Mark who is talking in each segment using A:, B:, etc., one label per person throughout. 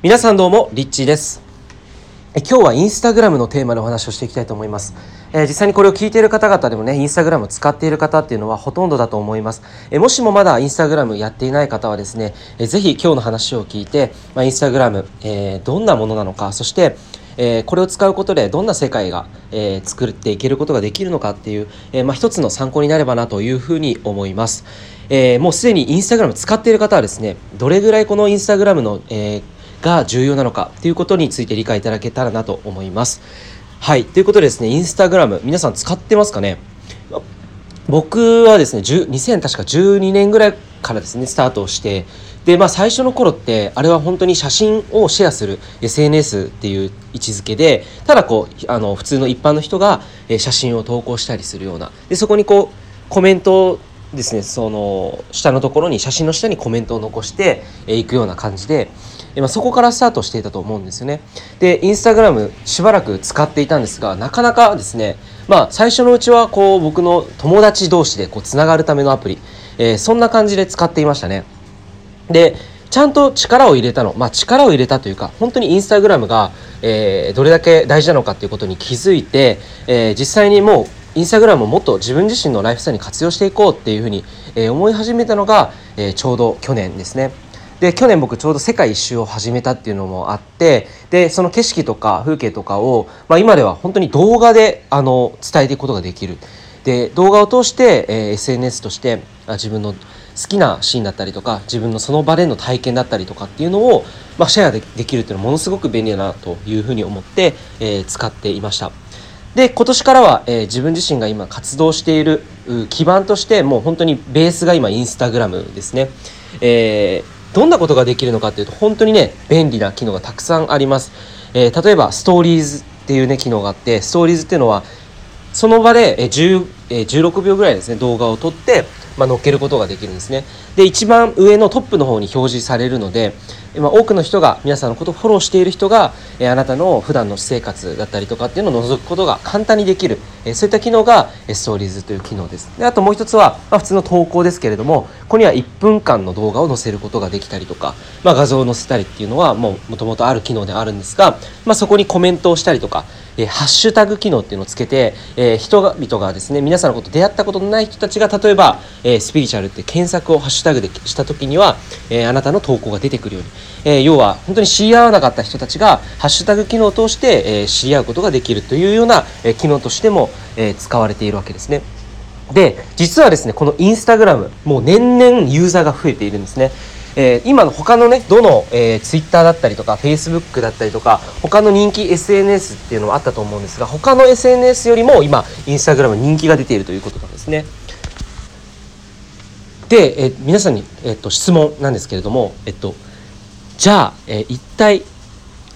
A: 皆さんどうもリッチーです。え今日はインスタグラムのテーマでお話をしていきたいと思います、えー実際にこれを聞いている方々でもねインスタグラムを使っている方っていうのはほとんどだと思います。えもしもまだインスタグラムやっていない方はですねえぜひ今日の話を聞いて、まあ、インスタグラム、えーどんなものなのかそしてえーこれを使うことでどんな世界が、えー作っていけることができるのかっていう、えーまあ、一つの参考になればなというふうに思います、えーもうすでにインスタグラム使っている方はですねどれぐらいこのインスタグラムの、えーが重要なのかということについて理解いただけたらなと思います。はい。ということでですねインスタグラム皆さん使ってますかね？僕はですね2000確か12年ぐらいからですねスタートをしてでまあ最初の頃ってあれは本当に写真をシェアする SNS っていう位置づけでただこうあの普通の一般の人がえー写真を投稿したりするような。でそこにこうコメントをですねその下のところに写真の下にコメントを残してえーいくような感じで、まあ、そこからスタートしていたと思うんですよね。でインスタグラムしばらく使っていたんですがなかなかですねまあ最初のうちはこう僕の友達同士でこうつながるためのアプリ、えーそんな感じで使っていましたね。でちゃんと力を入れたのまあ力を入れたというか本当にインスタグラムが、えーどれだけ大事なのかっていうことに気づいて、えー実際にもうインスタグラムをもっと自分自身のライフスタイルに活用していこうっていうふうに、えー思い始めたのが、えーちょうど去年ですね。で去年僕ちょうど世界一周を始めたっていうのもあってでその景色とか風景とかを、まあ、今では本当に動画であの伝えていくことができるで動画を通して、えー SNS として自分の好きなシーンだったりとか自分のその場での体験だったりとかっていうのを、まあ、シェアでできるっていうのはものすごく便利だなというふうに思って、えー使っていました。で今年からは、えー自分自身が今活動している基盤としてもう本当にベースが今インスタグラムですね、えーどんなことができるのかっていうと本当にね便利な機能がたくさんあります、えー例えばストーリーズっていうね機能があってストーリーズっていうのはその場でえーえー16秒ぐらいですね動画を撮って、まあ、載っけることができるんですね。で一番上のトップの方に表示されるので、えーまあ、多くの人が皆さんのことをフォローしている人が、えーあなたの普段の私生活だったりとかっていうのを覗くことが簡単にできる、えーそういった機能がえーストーリーズという機能です。であともう一つは、まあ、普通の投稿ですけれどもここには1分間の動画を載せることができたりとか、まあ、画像を載せたりっていうのはもともとある機能であるんですが、まあ、そこにコメントをしたりとかえハッシュタグ機能っていうのをつけて、えー人々がですね皆さんのこと出会ったことのない人たちが例えば、えースピリチュアルって検索をハッシュタグでした時には、えーあなたの投稿が出てくるように、えー要は本当に知り合わなかった人たちがハッシュタグ機能を通して、えー知り合うことができるというような、えー機能としても、えー使われているわけですね。で実はですねこのインスタグラムもう年々ユーザーが増えているんですね。えー今の他のねどの、えー、ツイッターだったりとかフェイスブックだったりとか他の人気 SNS っていうのはあったと思うんですが他の SNS よりも今インスタグラム人気が出ているということなんですね。で、えー皆さんに、えっと質問なんですけれども、えっと、じゃあ、えー一体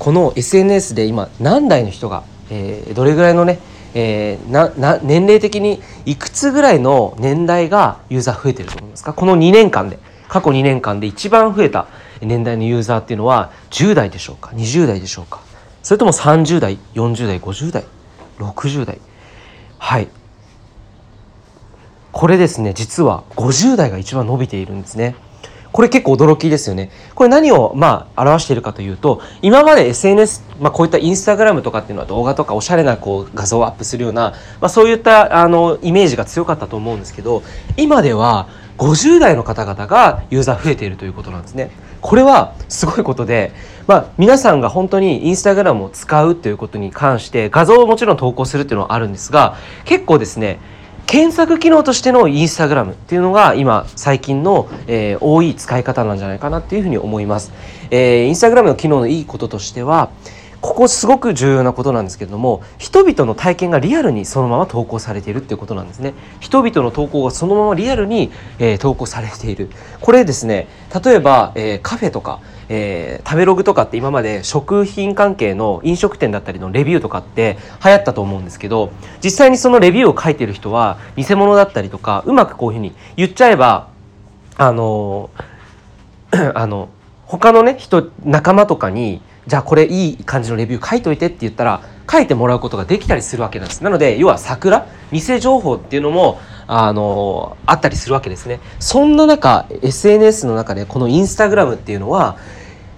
A: この SNS で今何代の人が、えーどれぐらいのね、えーなな年齢的にいくつぐらいの年代がユーザー増えてると思いますか？この2年間で過去2年間で一番増えた年代のユーザーっていうのは10代でしょうか？20代でしょうか？それとも30代40代50代60代？はい。これですね実は50代が一番伸びているんですね。これ結構驚きですよね。これ何をまあ表しているかというと今まで SNS、まあ、こういったインスタグラムとかっていうのは動画とかおしゃれなこう画像をアップするような、まあ、そういったあのイメージが強かったと思うんですけど今では50代の方々がユーザー増えているということなんですね。これはすごいことで、まあ、皆さんが本当にインスタグラムを使うということに関して画像をもちろん投稿するっていうのはあるんですが結構ですね検索機能としてのインスタグラムっていうのが今最近の、えー多い使い方なんじゃないかなっていうふうに思います。えーインスタグラムの機能のいいこととしてはここすごく重要なことなんですけれども人々の体験がリアルにそのまま投稿されているっていうことなんですね。人々の投稿がそのままリアルに、えー投稿されている。これですね例えば、えーカフェとか、えー食べログとかって今まで食品関係の飲食店だったりのレビューとかって流行ったと思うんですけど実際にそのレビューを書いてる人は偽物だったりとかうまくこういうふうに言っちゃえばあのー あの他のね人仲間とかにじゃあこれいい感じのレビュー書いといてって言ったら書いてもらうことができたりするわけなんです。なので要は桜偽情報っていうのもあのあったりするわけですね。そんな中 SNS の中でこのインスタグラムっていうのは、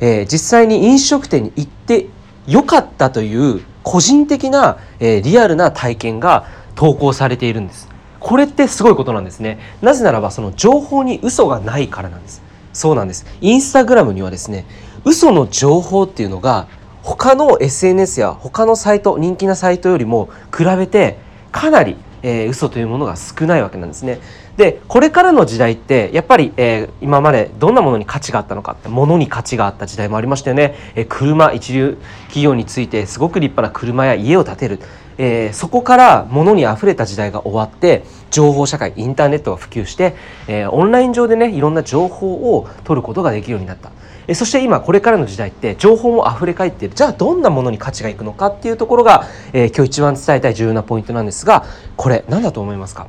A: えー、実際に飲食店に行ってよかったという個人的な、えー、リアルな体験が投稿されているんです。これってすごいことなんですね。なぜならばその情報に嘘がないからなんです。そうなんです。インスタグラムにはですね嘘の情報っていうのが他の SNS や他のサイト人気なサイトよりも比べてかなり、えー、嘘というものが少ないわけなんですね。でこれからの時代ってやっぱり、えー、今までどんなものに価値があったのかって物に価値があった時代もありましたよね、えー、車一流企業についてすごく立派な車や家を建てる、えー、そこから物にあふれた時代が終わって情報社会インターネットが普及して、えー、オンライン上でねいろんな情報を取ることができるようになった。そして今これからの時代って情報もあふれ返っている。じゃあどんなものに価値がいくのかっていうところが、えー、今日一番伝えたい重要なポイントなんですがこれ何だと思いますか？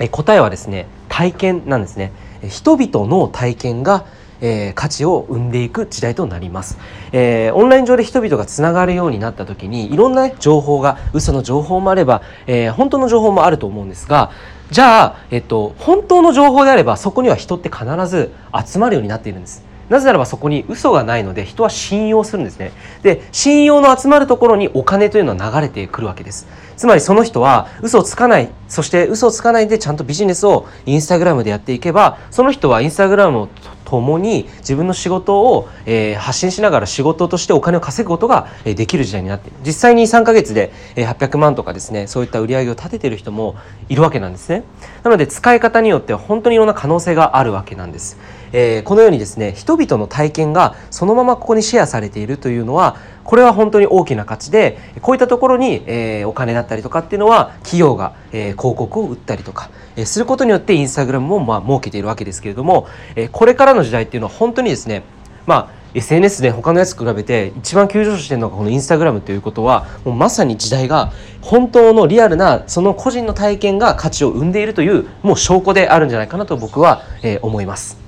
A: え答えはですね体験なんですね。人々の体験がえー、価値を生んでいく時代となります、えー、オンライン上で人々がつながるようになった時にいろんな、ね、情報が嘘の情報もあれば、えー、本当の情報もあると思うんですがじゃあ、えっと、本当の情報であればそこには人って必ず集まるようになっているんです。なぜならばそこに嘘がないので人は信用するんですね。で信用の集まるところにお金というのは流れてくるわけです。つまりその人は嘘をつかないそして嘘をつかないでちゃんとビジネスをインスタグラムでやっていけばその人はインスタグラムをともに自分の仕事を、えー、発信しながら仕事としてお金を稼ぐことができる時代になっている。実際に3ヶ月で800万とかですねそういった売り上げを立ててる人もいるわけなんですね。なので使い方によっては本当にいろんな可能性があるわけなんです。えー、このようにですね人々の体験がそのままここにシェアされているというのはこれは本当に大きな価値でこういったところに、えー、お金だったりとかっていうのは企業が、えー、広告を売ったりとか、えー、することによってインスタグラムもまあ設けているわけですけれども、えー、これからの時代っていうのは本当にですねまあ SNS で他のやつと比べて一番急上昇してるのがこのインスタグラムということはもうまさに時代が本当のリアルなその個人の体験が価値を生んでいるというもう証拠であるんじゃないかなと僕は、えー、思います。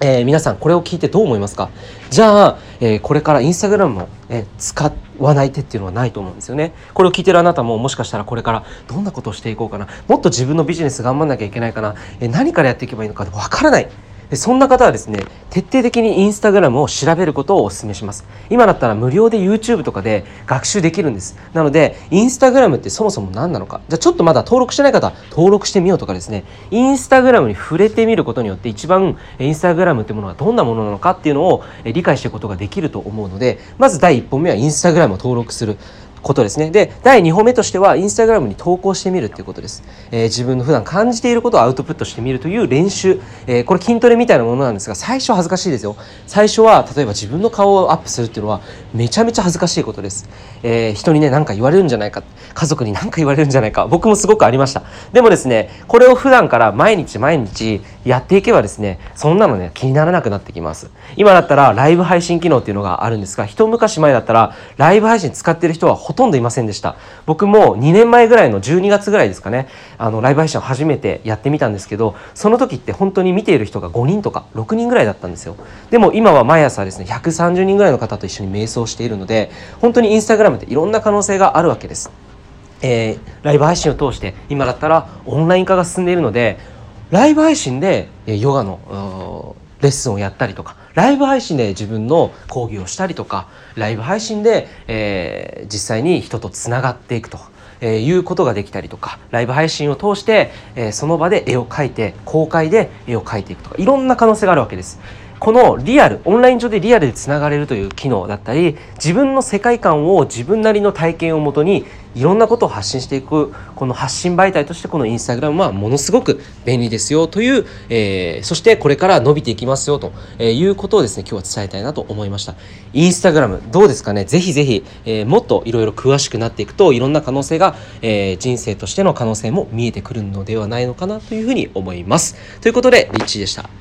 A: えー、皆さんこれを聞いてどう思いますか？じゃあ、えー、これからインスタグラムも、えー、使っわない手っていうのはないと思うんですよね。これを聞いてるあなたももしかしたらこれからどんなことをしていこうかな。もっと自分のビジネス頑張んなきゃいけないかな、え何からやっていけばいいのか分からない。そんな方はですね徹底的にインスタグラムを調べることをお勧めします。今だったら無料で YouTube とかで学習できるんです。なのでインスタグラムってそもそも何なのか。じゃあちょっとまだ登録してない方登録してみようとかですね。インスタグラムに触れてみることによって一番インスタグラムってものはどんなものなのかっていうのを理解していくことができると思うのでまず第1本目はインスタグラムを登録する。ことですね。で、第2歩目としては、インスタグラムに投稿してみるっていうことです。えー、自分の普段感じていることをアウトプットしてみるという練習。えー、これ筋トレみたいなものなんですが、最初恥ずかしいですよ。最初は、例えば自分の顔をアップするっていうのは、めちゃめちゃ恥ずかしいことです。えー、人にね、何か言われるんじゃないか。家族に何か言われるんじゃないか。僕もすごくありました。でもですね、これを普段から毎日毎日やっていけばですね、そんなのね、気にならなくなってきます。今だったら、ライブ配信機能っていうのがあるんですが、一昔前だったら、ライブ配信使ってる人はほとんどいませんでした。僕も2年前ぐらいの12月ぐらいですかねあのライブ配信を初めてやってみたんですけどその時って本当に見ている人が5人とか6人ぐらいだったんですよでも今は毎朝ですね130人ぐらいの方と一緒に瞑想しているので本当にインスタグラムっていろんな可能性があるわけですえー、ライブ配信を通して今だったらオンライン化が進んでいるのでライブ配信でヨガのレッスンをやったりとかライブ配信で自分の講義をしたりとかライブ配信で、えー、実際に人とつながっていくと。えー、いうことができたりとかライブ配信を通して、えー、その場で絵を描いて公開で絵を描いていくとかいろんな可能性があるわけです。このリアルオンライン上でリアルでつながれるという機能だったり自分の世界観を自分なりの体験をもとにいろんなことを発信していくこの発信媒体としてこのインスタグラムはものすごく便利ですよという、えー、そしてこれから伸びていきますよということをですね今日は伝えたいなと思いました。インスタグラムどうですかね？ぜひぜひ、えー、もっといろいろ詳しくなっていくといろんな可能性が、えー、人生としての可能性も見えてくるのではないのかなというふうに思います。ということでリッチーでした。